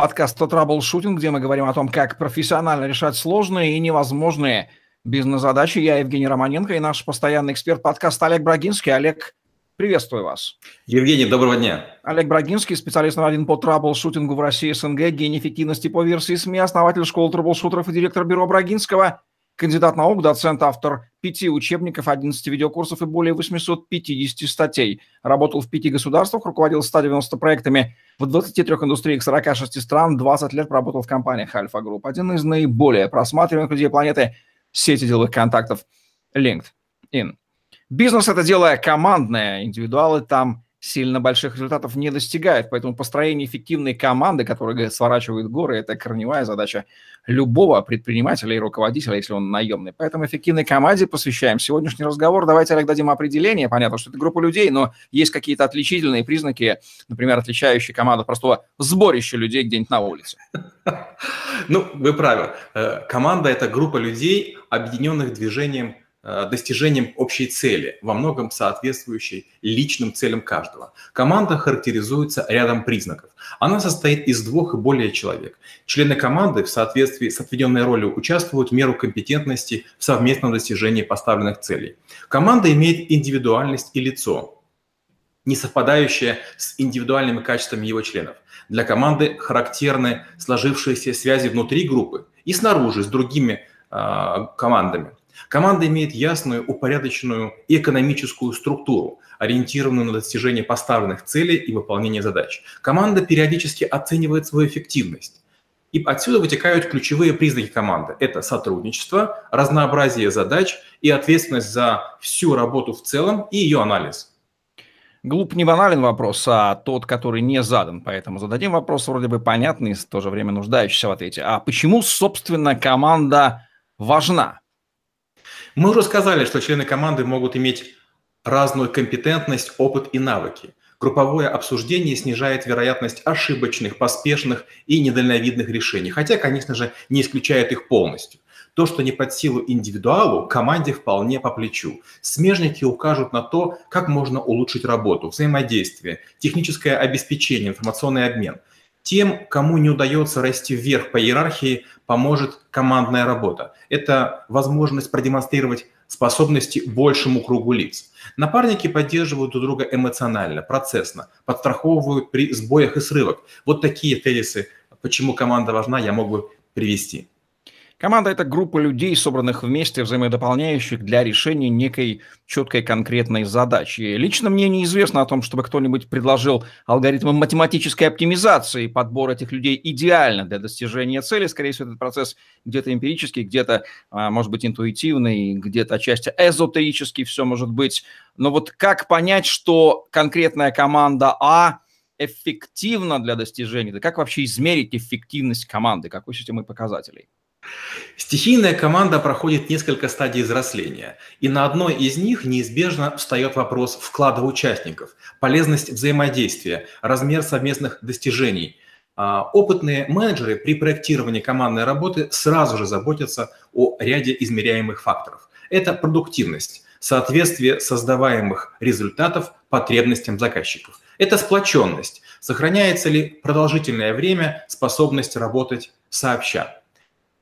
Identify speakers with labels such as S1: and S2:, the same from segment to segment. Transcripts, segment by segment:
S1: Подкаст «Про Траблшутинг», где мы говорим о том, как профессионально решать сложные и невозможные бизнес-задачи. Я Евгений Романенко и наш постоянный эксперт подкаста Олег Брагинский. Олег, приветствую вас.
S2: Евгений, доброго дня.
S1: Олег Брагинский, специалист номер один по траблшутингу в России СНГ, гений эффективности по версии СМИ, основатель школы траблшутеров и директор бюро Брагинского – кандидат наук, доцент, автор пяти учебников, 11 видеокурсов и более 850 статей. Работал в пяти государствах, руководил 190 проектами в 23 индустриях 46 стран, 20 лет проработал в компаниях Альфа Групп. Один из наиболее просматриваемых людей планеты сети деловых контактов LinkedIn. Бизнес – это дело командное, индивидуалы там сильно больших результатов не достигают. Поэтому построение эффективной команды, которая сворачивает горы, это корневая задача любого предпринимателя и руководителя, если он наемный. Поэтому эффективной команде посвящаем сегодняшний разговор. Давайте, Олег, дадим определение. Понятно, что это группа людей, но есть какие-то отличительные признаки, например, отличающие команду простого сборища людей где-нибудь на улице.
S2: Ну, вы правы. Э, команда – это группа людей, объединенных движением достижением общей цели, во многом соответствующей личным целям каждого. Команда характеризуется рядом признаков. Она состоит из двух и более человек. Члены команды в соответствии с отведенной ролью участвуют в меру компетентности в совместном достижении поставленных целей. Команда имеет индивидуальность и лицо, не совпадающее с индивидуальными качествами его членов. Для команды характерны сложившиеся связи внутри группы и снаружи с другими э, командами. Команда имеет ясную, упорядоченную экономическую структуру, ориентированную на достижение поставленных целей и выполнение задач. Команда периодически оценивает свою эффективность. И отсюда вытекают ключевые признаки команды. Это сотрудничество, разнообразие задач и ответственность за всю работу в целом и ее анализ.
S1: Глуп не банален вопрос, а тот, который не задан. Поэтому зададим вопрос вроде бы понятный, в то же время нуждающийся в ответе. А почему, собственно, команда важна?
S2: Мы уже сказали, что члены команды могут иметь разную компетентность, опыт и навыки. Групповое обсуждение снижает вероятность ошибочных, поспешных и недальновидных решений, хотя, конечно же, не исключает их полностью. То, что не под силу индивидуалу, команде вполне по плечу. Смежники укажут на то, как можно улучшить работу, взаимодействие, техническое обеспечение, информационный обмен – тем, кому не удается расти вверх по иерархии, поможет командная работа. Это возможность продемонстрировать способности большему кругу лиц. Напарники поддерживают друг друга эмоционально, процессно, подстраховывают при сбоях и срывах. Вот такие тезисы, почему команда важна, я мог бы привести.
S1: Команда – это группа людей, собранных вместе, взаимодополняющих для решения некой четкой конкретной задачи. Лично мне неизвестно о том, чтобы кто-нибудь предложил алгоритмы математической оптимизации, подбор этих людей идеально для достижения цели. Скорее всего, этот процесс где-то эмпирический, где-то, а, может быть, интуитивный, где-то отчасти эзотерический, все может быть. Но вот как понять, что конкретная команда А эффективна для достижения? Да как вообще измерить эффективность команды? Какой системы показателей?
S2: Стихийная команда проходит несколько стадий взросления, и на одной из них неизбежно встает вопрос вклада участников, полезность взаимодействия, размер совместных достижений. А, опытные менеджеры при проектировании командной работы сразу же заботятся о ряде измеряемых факторов. Это продуктивность, соответствие создаваемых результатов потребностям заказчиков. Это сплоченность, сохраняется ли продолжительное время способность работать сообща.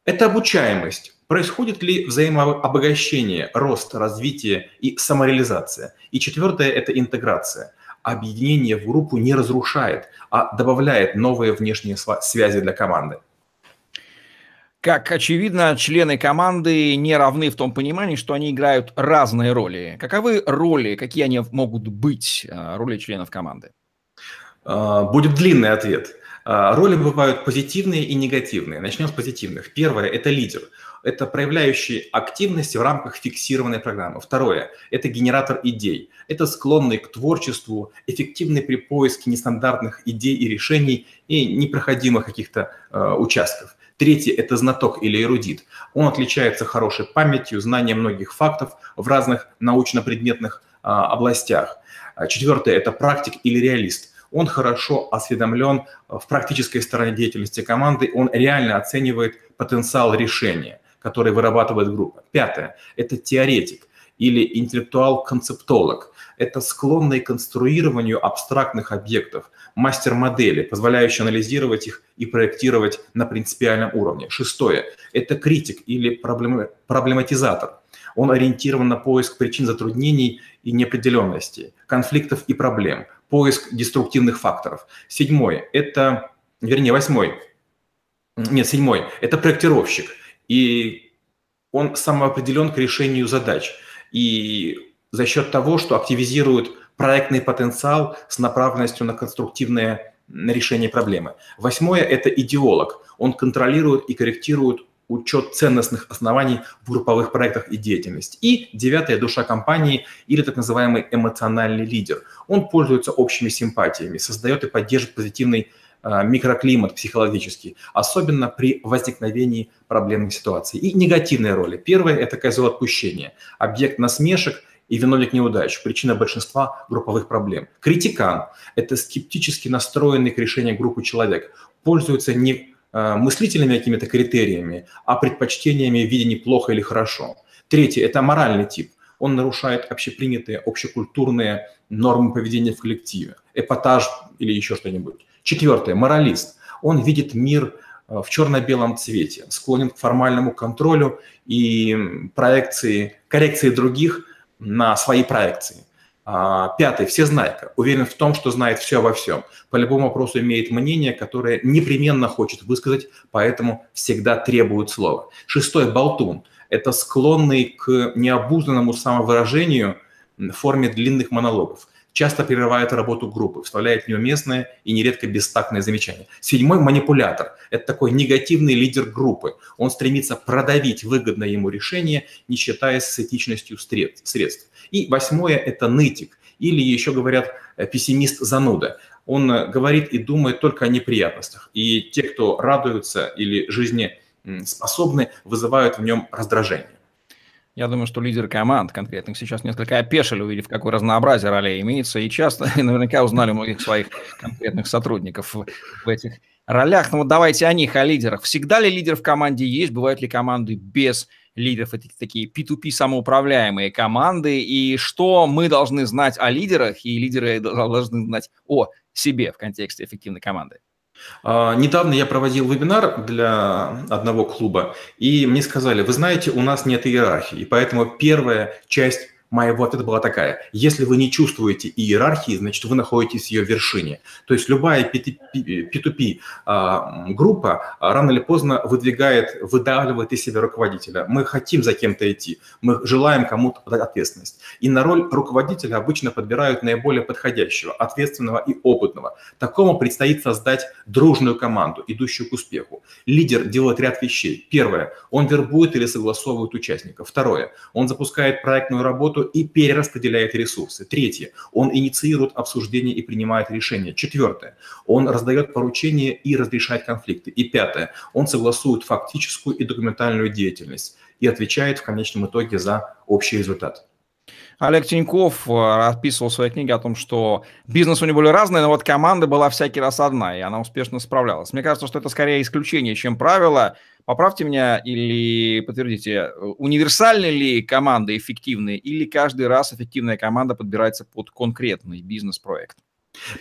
S2: Это обучаемость. Происходит ли взаимообогащение, рост, развитие и самореализация? И четвертое – это интеграция. Объединение в группу не разрушает, а добавляет новые внешние связи для команды.
S1: Как очевидно, члены команды не равны в том понимании, что они играют разные роли. Каковы роли, какие они могут быть, э, роли членов команды?
S2: А, будет длинный ответ. А, роли бывают позитивные и негативные. Начнем с позитивных. Первое – это лидер. Это проявляющий активность в рамках фиксированной программы. Второе – это генератор идей. Это склонный к творчеству, эффективный при поиске нестандартных идей и решений и непроходимых каких-то э, участков. Третье – это знаток или эрудит. Он отличается хорошей памятью, знанием многих фактов в разных научно-предметных э, областях. Четвертое – это практик или реалист – он хорошо осведомлен в практической стороне деятельности команды, он реально оценивает потенциал решения, который вырабатывает группа. Пятое – это теоретик или интеллектуал-концептолог. Это склонный к конструированию абстрактных объектов, мастер-модели, позволяющие анализировать их и проектировать на принципиальном уровне. Шестое – это критик или проблематизатор. Он ориентирован на поиск причин затруднений и неопределенностей, конфликтов и проблем, поиск деструктивных факторов. Седьмое – это, вернее, восьмой, нет, седьмой – это проектировщик. И он самоопределен к решению задач. И за счет того, что активизирует проектный потенциал с направленностью на конструктивное решение проблемы. Восьмое – это идеолог. Он контролирует и корректирует учет ценностных оснований в групповых проектах и деятельности. И девятое – душа компании или так называемый эмоциональный лидер. Он пользуется общими симпатиями, создает и поддерживает позитивный а, микроклимат психологический, особенно при возникновении проблемных ситуаций. И негативные роли. Первое – это козел отпущения, объект насмешек и виновник неудач, причина большинства групповых проблем. Критикан – это скептически настроенный к решению группы человек, пользуется не э, мыслительными какими-то критериями, а предпочтениями в виде неплохо или хорошо. Третье – это моральный тип. Он нарушает общепринятые, общекультурные нормы поведения в коллективе, эпатаж или еще что-нибудь. Четвертое – моралист. Он видит мир э, в черно-белом цвете, склонен к формальному контролю и проекции, коррекции других – на свои проекции. А, пятый, всезнайка, уверен в том, что знает все обо всем. По любому вопросу имеет мнение, которое непременно хочет высказать, поэтому всегда требует слова. Шестой, болтун, это склонный к необузданному самовыражению в форме длинных монологов часто прерывает работу группы, вставляет неуместное и нередко бестактное замечание. Седьмой – манипулятор. Это такой негативный лидер группы. Он стремится продавить выгодное ему решение, не считаясь с этичностью средств. И восьмое – это нытик, или еще говорят э, пессимист-зануда. Он э, говорит и думает только о неприятностях. И те, кто радуются или жизни способны, вызывают в нем раздражение.
S1: Я думаю, что лидеры команд конкретных сейчас несколько опешили, увидев, какое разнообразие ролей имеется, и часто и наверняка узнали многих своих конкретных сотрудников в этих ролях. Ну вот давайте о них, о лидерах. Всегда ли лидер в команде есть? Бывают ли команды без лидеров? Это такие P2P самоуправляемые команды. И что мы должны знать о лидерах, и лидеры должны знать о себе в контексте эффективной команды?
S2: А, недавно я проводил вебинар для одного клуба, и мне сказали, вы знаете, у нас нет иерархии, поэтому первая часть моего ответа была такая. Если вы не чувствуете иерархии, значит, вы находитесь в ее вершине. То есть любая P2P а, группа рано или поздно выдвигает, выдавливает из себя руководителя. Мы хотим за кем-то идти, мы желаем кому-то подать ответственность. И на роль руководителя обычно подбирают наиболее подходящего, ответственного и опытного. Такому предстоит создать дружную команду, идущую к успеху. Лидер делает ряд вещей. Первое, он вербует или согласовывает участников. Второе, он запускает проектную работу работу и перераспределяет ресурсы. Третье, он инициирует обсуждение и принимает решения. Четвертое, он раздает поручения и разрешает конфликты. И пятое, он согласует фактическую и документальную деятельность и отвечает в конечном итоге за общий результат.
S1: Олег Тиньков э, описывал в своей книге о том, что бизнес у него были разные, но вот команда была всякий раз одна, и она успешно справлялась. Мне кажется, что это скорее исключение, чем правило. Поправьте меня или подтвердите, универсальны ли команды эффективные, или каждый раз эффективная команда подбирается под конкретный бизнес-проект?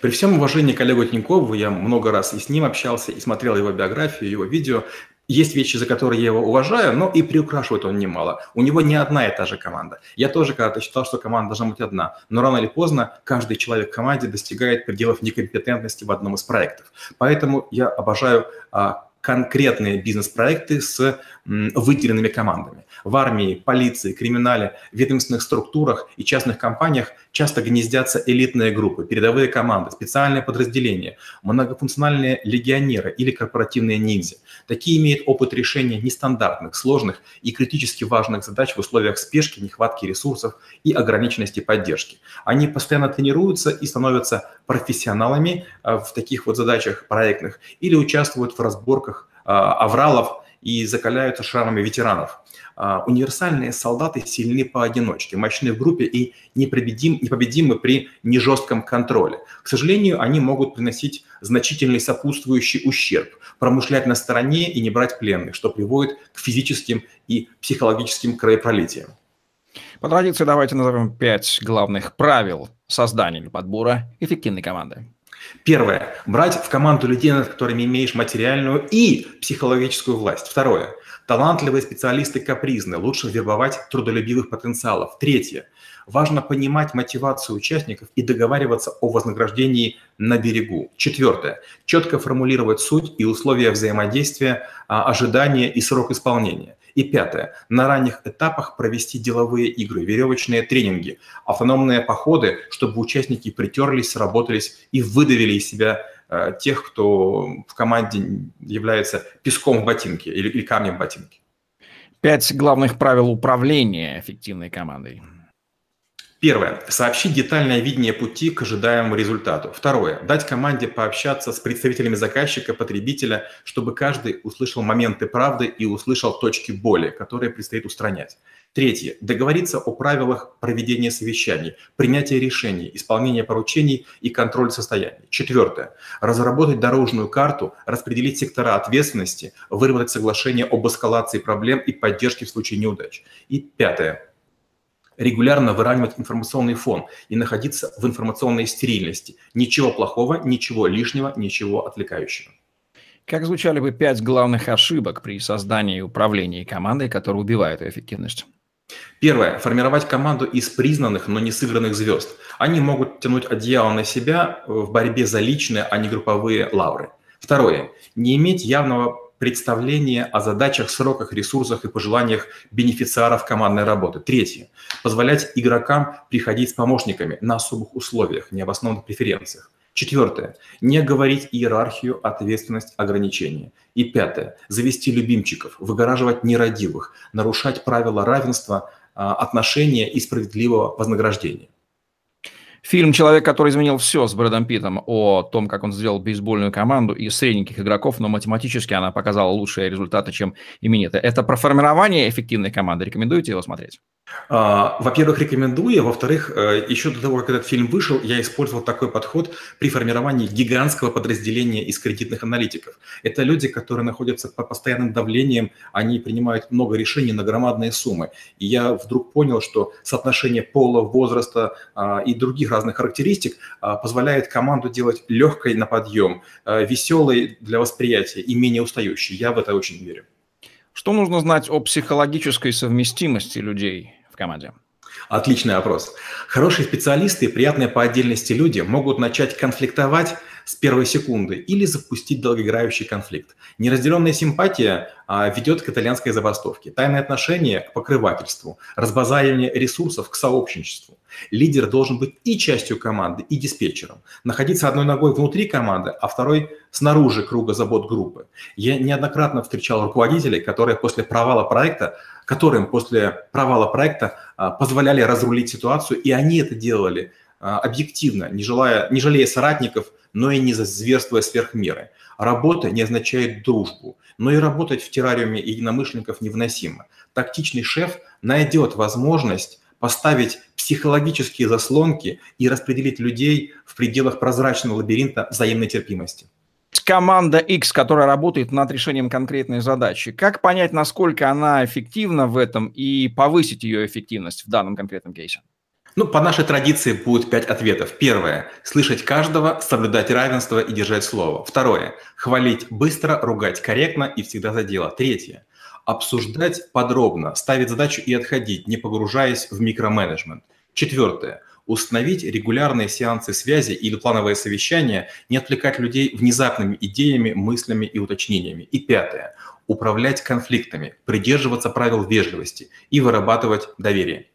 S2: При всем уважении к Олегу Тинькову, я много раз и с ним общался, и смотрел его биографию, его видео. Есть вещи, за которые я его уважаю, но и приукрашивает он немало. У него не одна и та же команда. Я тоже когда-то считал, что команда должна быть одна. Но рано или поздно каждый человек в команде достигает пределов некомпетентности в одном из проектов. Поэтому я обожаю а, конкретные бизнес-проекты с выделенными командами. В армии, полиции, криминале, ведомственных структурах и частных компаниях часто гнездятся элитные группы, передовые команды, специальные подразделения, многофункциональные легионеры или корпоративные ниндзя. Такие имеют опыт решения нестандартных, сложных и критически важных задач в условиях спешки, нехватки ресурсов и ограниченности поддержки. Они постоянно тренируются и становятся профессионалами э, в таких вот задачах проектных или участвуют в разборках э, авралов и закаляются шрамами ветеранов. А, универсальные солдаты сильны поодиночке, мощны в группе и непобедим, непобедимы при нежестком контроле. К сожалению, они могут приносить значительный сопутствующий ущерб, промышлять на стороне и не брать пленных, что приводит к физическим и психологическим кровопролитиям.
S1: По традиции давайте назовем пять главных правил создания или подбора эффективной команды.
S2: Первое. Брать в команду людей, над которыми имеешь материальную и психологическую власть. Второе. Талантливые специалисты капризны. Лучше вербовать трудолюбивых потенциалов. Третье. Важно понимать мотивацию участников и договариваться о вознаграждении на берегу. Четвертое. Четко формулировать суть и условия взаимодействия, а, ожидания и срок исполнения. И пятое. На ранних этапах провести деловые игры, веревочные тренинги, автономные походы, чтобы участники притерлись, сработались и выдавили из себя а, тех, кто в команде является песком в ботинке или, или камнем в ботинке.
S1: Пять главных правил управления эффективной командой.
S2: Первое. Сообщить детальное видение пути к ожидаемому результату. Второе. Дать команде пообщаться с представителями заказчика, потребителя, чтобы каждый услышал моменты правды и услышал точки боли, которые предстоит устранять. Третье. Договориться о правилах проведения совещаний, принятия решений, исполнения поручений и контроль состояния. Четвертое. Разработать дорожную карту, распределить сектора ответственности, выработать соглашение об эскалации проблем и поддержке в случае неудач. И пятое регулярно выравнивать информационный фон и находиться в информационной стерильности. Ничего плохого, ничего лишнего, ничего отвлекающего.
S1: Как звучали бы пять главных ошибок при создании и управлении командой, которые убивают ее эффективность?
S2: Первое. Формировать команду из признанных, но не сыгранных звезд. Они могут тянуть одеяло на себя в борьбе за личные, а не групповые лавры. Второе. Не иметь явного представление о задачах, сроках, ресурсах и пожеланиях бенефициаров командной работы. Третье. Позволять игрокам приходить с помощниками на особых условиях, необоснованных преференциях. Четвертое. Не говорить иерархию, ответственность, ограничения. И пятое. Завести любимчиков, выгораживать нерадивых, нарушать правила равенства, а, отношения и справедливого вознаграждения.
S1: Фильм «Человек, который изменил все» с Брэдом Питтом о том, как он сделал бейсбольную команду из средненьких игроков, но математически она показала лучшие результаты, чем именитая. Это про формирование эффективной команды. Рекомендуете его смотреть?
S2: А, во-первых, рекомендую. Во-вторых, э, еще до того, как этот фильм вышел, я использовал такой подход при формировании гигантского подразделения из кредитных аналитиков. Это люди, которые находятся под постоянным давлением, они принимают много решений на громадные суммы. И я вдруг понял, что соотношение пола, возраста а, и других разных характеристик а, позволяет команду делать легкой на подъем, веселой для восприятия и менее устающей. Я в это очень верю.
S1: Что нужно знать о психологической совместимости людей в команде?
S2: Отличный вопрос. Хорошие специалисты и приятные по отдельности люди могут начать конфликтовать с первой секунды или запустить долгоиграющий конфликт. Неразделенная симпатия а, ведет к итальянской забастовке, тайное отношение к покрывательству, разбазаривание ресурсов к сообщничеству. Лидер должен быть и частью команды, и диспетчером. Находиться одной ногой внутри команды, а второй снаружи круга забот группы. Я неоднократно встречал руководителей, которые после провала проекта, которым после провала проекта а, позволяли разрулить ситуацию, и они это делали объективно, не, желая, не жалея соратников, но и не зверствуя сверх меры. Работа не означает дружбу, но и работать в террариуме единомышленников невыносимо. Тактичный шеф найдет возможность поставить психологические заслонки и распределить людей в пределах прозрачного лабиринта взаимной терпимости.
S1: Команда X, которая работает над решением конкретной задачи. Как понять, насколько она эффективна в этом и повысить ее эффективность в данном конкретном кейсе?
S2: Ну, по нашей традиции будет пять ответов. Первое – слышать каждого, соблюдать равенство и держать слово. Второе – хвалить быстро, ругать корректно и всегда за дело. Третье – обсуждать подробно, ставить задачу и отходить, не погружаясь в микроменеджмент. Четвертое – установить регулярные сеансы связи или плановое совещание, не отвлекать людей внезапными идеями, мыслями и уточнениями. И пятое – управлять конфликтами, придерживаться правил вежливости и вырабатывать доверие.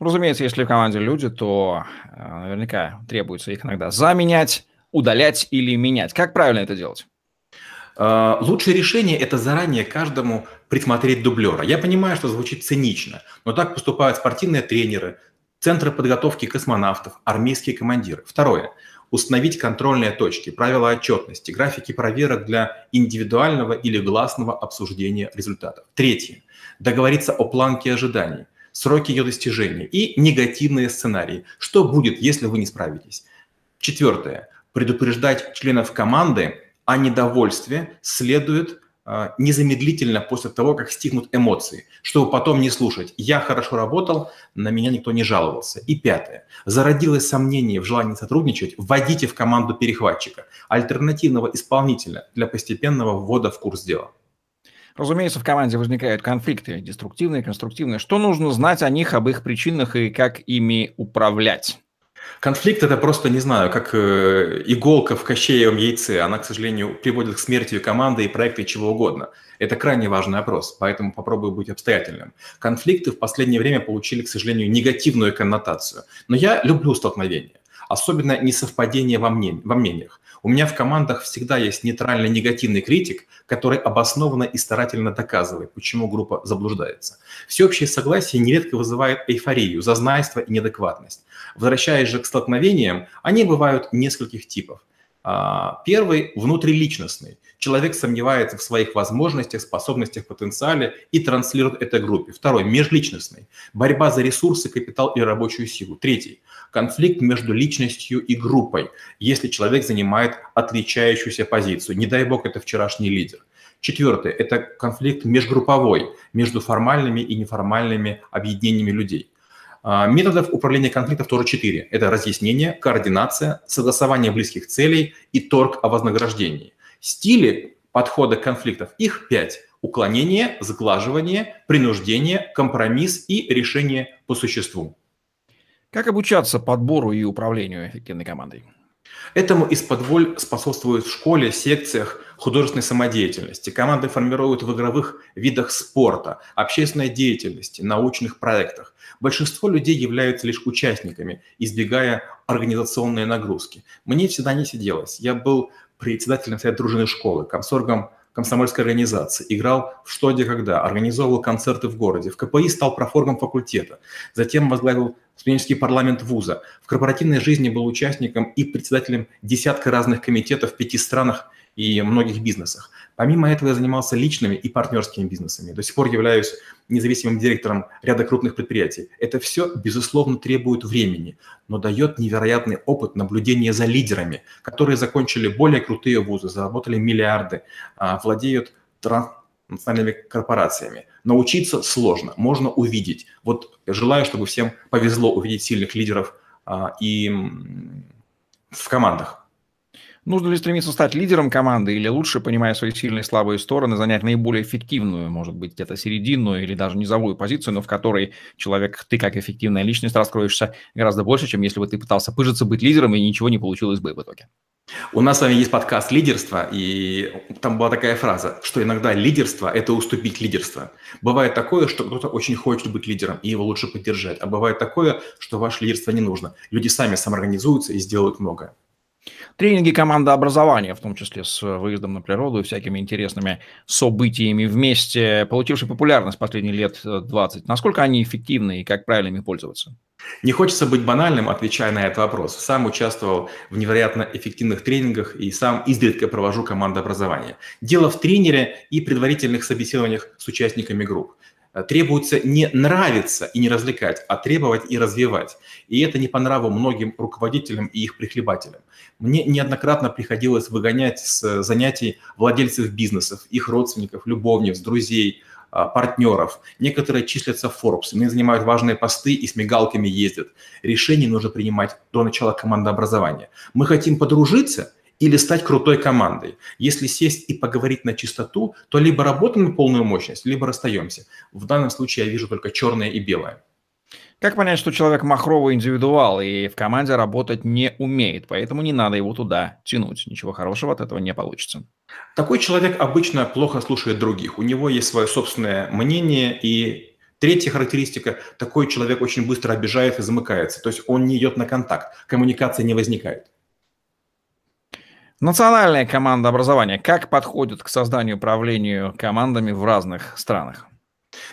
S1: Ну, разумеется, если в команде люди, то э, наверняка требуется их иногда заменять, удалять или менять. Как правильно это делать?
S2: Э, лучшее решение – это заранее каждому присмотреть дублера. Я понимаю, что звучит цинично, но так поступают спортивные тренеры, центры подготовки космонавтов, армейские командиры. Второе – установить контрольные точки, правила отчетности, графики проверок для индивидуального или гласного обсуждения результатов. Третье – договориться о планке ожиданий – сроки ее достижения и негативные сценарии. Что будет, если вы не справитесь? Четвертое. Предупреждать членов команды о недовольстве следует а, незамедлительно после того, как стихнут эмоции, чтобы потом не слушать. Я хорошо работал, на меня никто не жаловался. И пятое. Зародилось сомнение в желании сотрудничать, вводите в команду перехватчика, альтернативного исполнителя для постепенного ввода в курс дела.
S1: Разумеется, в команде возникают конфликты, деструктивные, конструктивные. Что нужно знать о них, об их причинах и как ими управлять?
S2: Конфликт это просто, не знаю, как э, иголка в кощеевом яйце. Она, к сожалению, приводит к смерти команды и проекта и чего угодно. Это крайне важный вопрос, поэтому попробую быть обстоятельным. Конфликты в последнее время получили, к сожалению, негативную коннотацию. Но я люблю столкновения особенно несовпадение во, мнениях, во мнениях. У меня в командах всегда есть нейтральный негативный критик, который обоснованно и старательно доказывает, почему группа заблуждается. Всеобщее согласие нередко вызывает эйфорию, зазнайство и неадекватность. Возвращаясь же к столкновениям, они бывают нескольких типов. А, первый – внутриличностный. Человек сомневается в своих возможностях, способностях, потенциале и транслирует это группе. Второй – межличностный. Борьба за ресурсы, капитал и рабочую силу. Третий – конфликт между личностью и группой, если человек занимает отличающуюся позицию. Не дай бог, это вчерашний лидер. Четвертое – это конфликт межгрупповой, между формальными и неформальными объединениями людей. А, методов управления конфликтов тоже четыре. Это разъяснение, координация, согласование близких целей и торг о вознаграждении. Стили подхода к конфликтов, их пять. Уклонение, заглаживание, принуждение, компромисс и решение по существу.
S1: Как обучаться подбору и управлению эффективной командой?
S2: Этому из-под воль способствует в школе, секциях художественной самодеятельности. Команды формируют в игровых видах спорта, общественной деятельности, научных проектах. Большинство людей являются лишь участниками, избегая организационные нагрузки. Мне всегда не сиделось. Я был председателем совета дружины школы, комсоргом комсомольской организации, играл в «Что, где, когда», организовывал концерты в городе, в КПИ стал профоргом факультета, затем возглавил студенческий парламент вуза. В корпоративной жизни был участником и председателем десятка разных комитетов в пяти странах и многих бизнесах. Помимо этого я занимался личными и партнерскими бизнесами. До сих пор являюсь независимым директором ряда крупных предприятий. Это все, безусловно, требует времени, но дает невероятный опыт наблюдения за лидерами, которые закончили более крутые вузы, заработали миллиарды, а, владеют транснациональными корпорациями. Научиться сложно, можно увидеть. Вот желаю, чтобы всем повезло увидеть сильных лидеров а, и в командах.
S1: Нужно ли стремиться стать лидером команды или лучше, понимая свои сильные и слабые стороны, занять наиболее эффективную, может быть, где-то серединную или даже низовую позицию, но в которой человек, ты как эффективная личность раскроешься гораздо больше, чем если бы ты пытался пыжиться быть лидером и ничего не получилось бы в итоге.
S2: У нас с вами есть подкаст «Лидерство», и там была такая фраза, что иногда лидерство – это уступить лидерство. Бывает такое, что кто-то очень хочет быть лидером, и его лучше поддержать. А бывает такое, что ваше лидерство не нужно. Люди сами самоорганизуются и сделают многое.
S1: Тренинги командообразования, в том числе с выездом на природу и всякими интересными событиями вместе, получившие популярность последние лет 20. Насколько они эффективны и как правильно ими пользоваться?
S2: Не хочется быть банальным, отвечая на этот вопрос. Сам участвовал в невероятно эффективных тренингах и сам изредка провожу командообразование. Дело в тренере и предварительных собеседованиях с участниками групп. Э, требуется не нравиться и не развлекать, а требовать и развивать. И это не по нраву многим руководителям и их прихлебателям. Мне неоднократно приходилось выгонять с занятий владельцев бизнесов, их родственников, любовниц, друзей, а, партнеров. Некоторые числятся в Forbes, они занимают важные посты и с мигалками ездят. Решение нужно принимать до начала командообразования. Мы хотим подружиться – или стать крутой командой. Если сесть и поговорить на чистоту, то либо работаем на полную мощность, либо расстаемся. В данном случае я вижу только черное и белое.
S1: Как понять, что человек махровый индивидуал и в команде работать не умеет, поэтому не надо его туда тянуть. Ничего хорошего от этого не получится.
S2: Такой человек обычно плохо слушает других. У него есть свое собственное мнение и Третья характеристика – такой человек очень быстро обижает и замыкается. То есть он не идет на контакт, коммуникация не возникает.
S1: Национальная команда образования как подходит к созданию управлению командами в разных странах?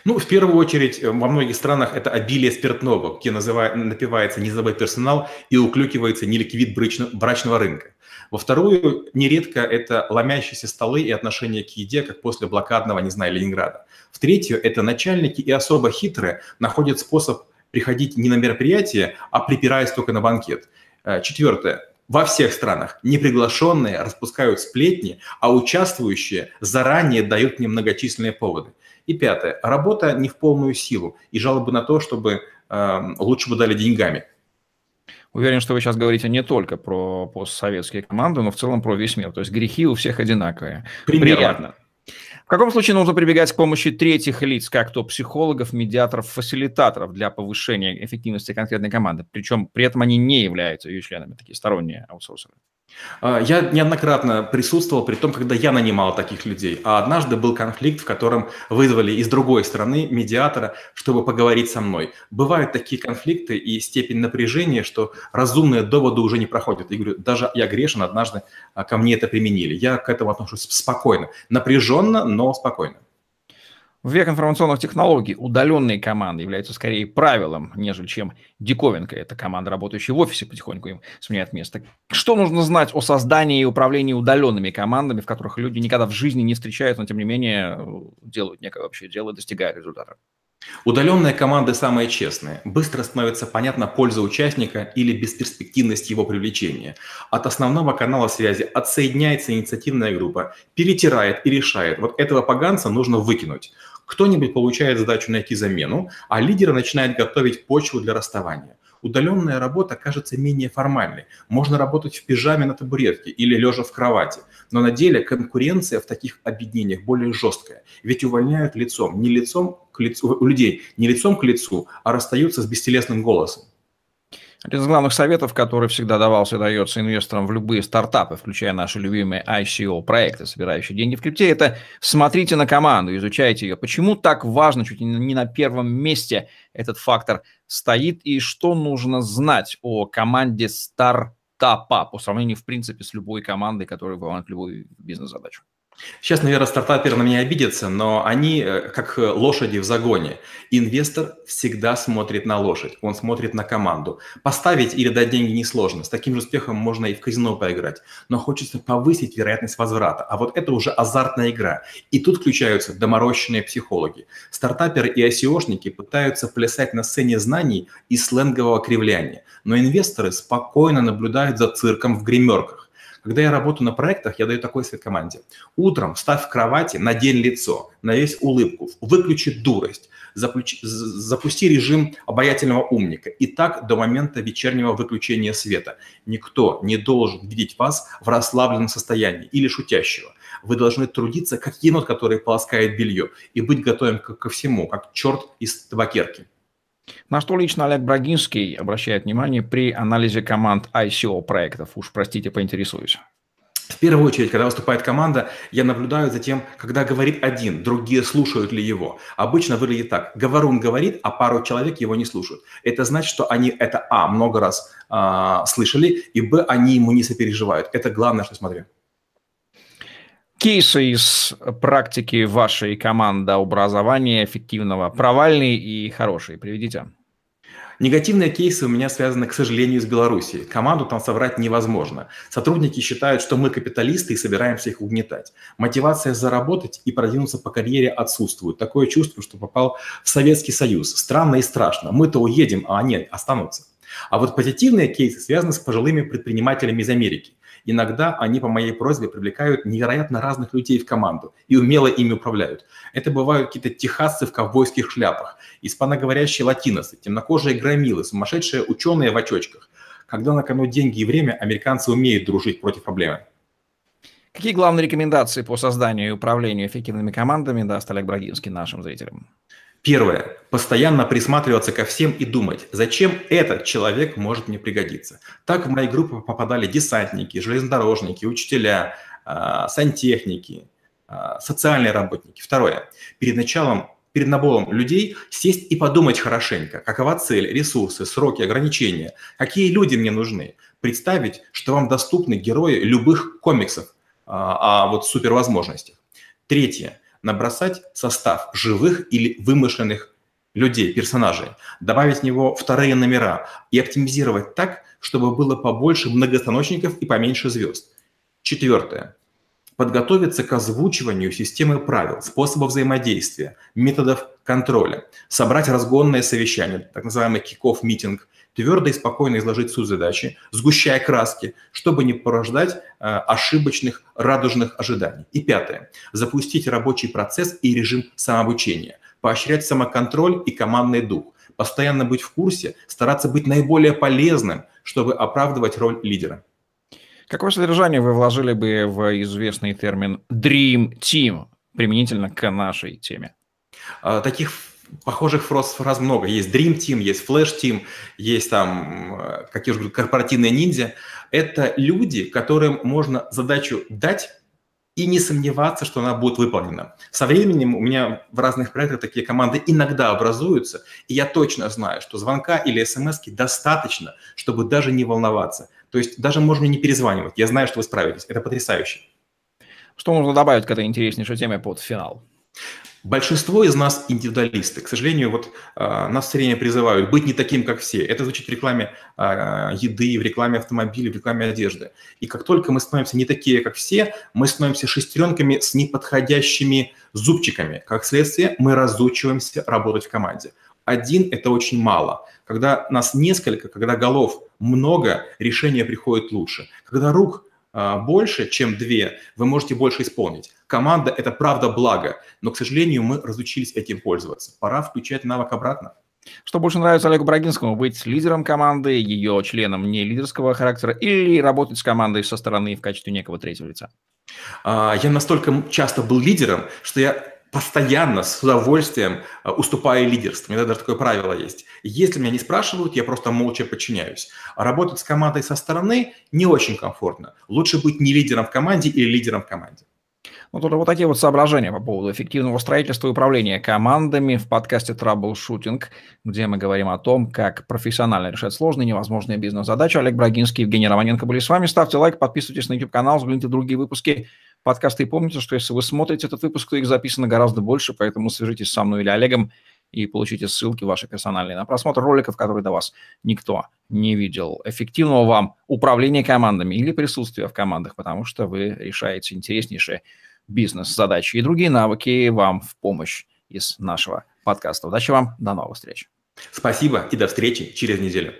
S2: Ну, в первую очередь, э, во многих странах это обилие спиртного, где называет, напивается низовой персонал и уклюкивается неликвид брачного рынка. Во вторую, нередко это ломящиеся столы и отношение к еде, как после блокадного, не знаю, Ленинграда. В третью, это начальники и особо хитрые находят способ приходить не на мероприятие, а припираясь только на банкет. Э, четвертое, во всех странах неприглашенные распускают сплетни, а участвующие заранее дают мне многочисленные поводы. И пятое. Работа не в полную силу и жалобы на то, чтобы э, лучше бы дали деньгами.
S1: Уверен, что вы сейчас говорите не только про постсоветские команды, но в целом про весь мир. То есть грехи у всех одинаковые.
S2: Примерно. Приятно.
S1: В каком случае нужно прибегать к помощи третьих лиц, как то психологов, медиаторов, фасилитаторов для повышения эффективности конкретной команды? Причем при этом они не являются ее членами, такие сторонние аутсорсеры.
S2: А, я неоднократно присутствовал при том, когда я нанимал таких людей. А однажды был конфликт, в котором вызвали из другой стороны медиатора, чтобы поговорить со мной. Бывают такие конфликты и степень напряжения, что разумные доводы уже не проходят. Я говорю, даже я грешен, однажды а, ко мне это применили. Я к этому отношусь спокойно. Напряженно, но спокойно.
S1: В век информационных технологий удаленные команды являются скорее правилом, нежели чем диковинкой. Это команда, работающая в офисе, потихоньку им сменяет место. Что нужно знать о создании и управлении удаленными командами, в которых люди никогда в жизни не встречаются, но тем не менее делают некое общее дело и достигают результата?
S2: Удаленные команды самые честные. Быстро становится понятна польза участника или бесперспективность его привлечения. От основного канала связи отсоединяется инициативная группа, перетирает и решает. Вот этого поганца нужно выкинуть. Кто-нибудь получает задачу найти замену, а лидер начинает готовить почву для расставания. Удаленная работа кажется менее формальной. Можно работать в пижаме на табуретке или лежа в кровати. Но на деле конкуренция в таких объединениях более жесткая. Ведь увольняют лицом, не лицом к лицу, у людей, не лицом к лицу, а расстаются с бестелесным голосом.
S1: Один из главных советов, который всегда давался и дается инвесторам в любые стартапы, включая наши любимые ICO-проекты, собирающие деньги в крипте, это смотрите на команду, изучайте ее. Почему так важно, чуть не на первом месте этот фактор стоит, и что нужно знать о команде стартапа по сравнению, в принципе, с любой командой, которая выполняет любую бизнес-задачу?
S2: Сейчас, наверное, стартаперы на меня обидятся, но они э, как э, лошади в загоне. Инвестор всегда смотрит на лошадь, он смотрит на команду. Поставить или дать деньги несложно. С таким же успехом можно и в казино поиграть. Но хочется повысить вероятность возврата. А вот это уже азартная игра. И тут включаются доморощенные психологи. Стартаперы и ICO-шники пытаются плясать на сцене знаний и сленгового кривляния. Но инвесторы спокойно наблюдают за цирком в гримерках. Когда я работаю на проектах, я даю такой совет команде. Утром вставь в кровати, надень лицо, на весь улыбку, выключи дурость, запусти режим обаятельного умника. И так до момента вечернего выключения света. Никто не должен видеть вас в расслабленном состоянии или шутящего. Вы должны трудиться, как енот, который полоскает белье, и быть готовым ко всему, как черт из табакерки.
S1: На что лично Олег Брагинский обращает внимание при анализе команд ICO проектов? Уж простите, поинтересуюсь.
S2: В первую очередь, когда выступает команда, я наблюдаю за тем, когда говорит один, другие слушают ли его. Обычно выглядит так. Говорун говорит, а пару человек его не слушают. Это значит, что они это, а, много раз а, слышали, и, б, они ему не сопереживают. Это главное, что смотрю
S1: кейсы из практики вашей команды образования эффективного, провальные и хорошие, приведите.
S2: Негативные кейсы у меня связаны, к сожалению, с Белоруссией. Команду там соврать невозможно. Сотрудники считают, что мы капиталисты и собираемся их угнетать. Мотивация заработать и продвинуться по карьере отсутствует. Такое чувство, что попал в Советский Союз. Странно и страшно. Мы-то уедем, а они останутся. А вот позитивные кейсы связаны с пожилыми предпринимателями из Америки. Иногда они по моей просьбе привлекают невероятно разных людей в команду и умело ими управляют. Это бывают какие-то техасцы в ковбойских шляпах, испаноговорящие латиносы, темнокожие громилы, сумасшедшие ученые в очочках. Когда на кону деньги и время, американцы умеют дружить против проблемы.
S1: Какие главные рекомендации по созданию и управлению эффективными командами даст Олег Брагинский нашим зрителям?
S2: Первое. Постоянно присматриваться ко всем и думать, зачем этот человек может мне пригодиться. Так в мои группы попадали десантники, железнодорожники, учителя, а, сантехники, а, социальные работники. Второе. Перед началом перед набором людей сесть и подумать хорошенько, какова цель, ресурсы, сроки, ограничения, какие люди мне нужны. Представить, что вам доступны герои любых комиксов а, о вот супервозможностях. Третье набросать состав живых или вымышленных людей, персонажей, добавить в него вторые номера и оптимизировать так, чтобы было побольше многостаночников и поменьше звезд. Четвертое. Подготовиться к озвучиванию системы правил, способов взаимодействия, методов контроля. Собрать разгонное совещание, так называемый kick-off митинг, твердо и спокойно изложить суть задачи, сгущая краски, чтобы не порождать э, ошибочных радужных ожиданий. И пятое. Запустить рабочий процесс и режим самообучения, поощрять самоконтроль и командный дух, постоянно быть в курсе, стараться быть наиболее полезным, чтобы оправдывать роль лидера.
S1: Какое содержание вы вложили бы в известный термин Dream Team применительно к нашей теме?
S2: А, таких похожих фраз, фраз много. Есть Dream Team, есть Flash Team, есть там, э, как я уже говорю, корпоративные ниндзя. Это люди, которым можно задачу дать и не сомневаться, что она будет выполнена. Со временем у меня в разных проектах такие команды иногда образуются, и я точно знаю, что звонка или смс достаточно, чтобы даже не волноваться. То есть даже можно не перезванивать. Я знаю, что вы справитесь. Это потрясающе.
S1: Что можно добавить к этой интереснейшей теме под финал?
S2: Большинство из нас индивидуалисты. К сожалению, вот э, нас все время призывают быть не таким, как все. Это звучит в рекламе э, еды, в рекламе автомобилей, в рекламе одежды. И как только мы становимся не такие, как все, мы становимся шестеренками с неподходящими зубчиками. Как следствие, мы разучиваемся работать в команде. Один – это очень мало. Когда нас несколько, когда голов много, решение приходит лучше. Когда рук больше, чем две, вы можете больше исполнить. Команда – это правда благо, но, к сожалению, мы разучились этим пользоваться. Пора включать навык обратно.
S1: Что больше нравится Олегу Брагинскому? Быть лидером команды, ее членом не лидерского характера или работать с командой со стороны в качестве некого третьего лица?
S2: А, я настолько часто был лидером, что я постоянно, с удовольствием э, уступаю лидерство. У меня даже такое правило есть. Если меня не спрашивают, я просто молча подчиняюсь. А работать с командой со стороны не очень комфортно. Лучше быть не лидером в команде или лидером в команде.
S1: Ну, тут вот такие вот соображения по поводу эффективного строительства и управления командами в подкасте Troubleshooting, где мы говорим о том, как профессионально решать сложные невозможные бизнес-задачи. Олег Брагинский, Евгений Романенко были с вами. Ставьте лайк, подписывайтесь на YouTube-канал, взгляните другие выпуски подкаста и помните, что если вы смотрите этот выпуск, то их записано гораздо больше, поэтому свяжитесь со мной или Олегом и получите ссылки ваши персональные на просмотр роликов, которые до вас никто не видел. Эффективного вам управления командами или присутствия в командах, потому что вы решаете интереснейшие бизнес-задачи и другие навыки вам в помощь из нашего подкаста. Удачи вам, до новых встреч.
S2: Спасибо и до встречи через неделю.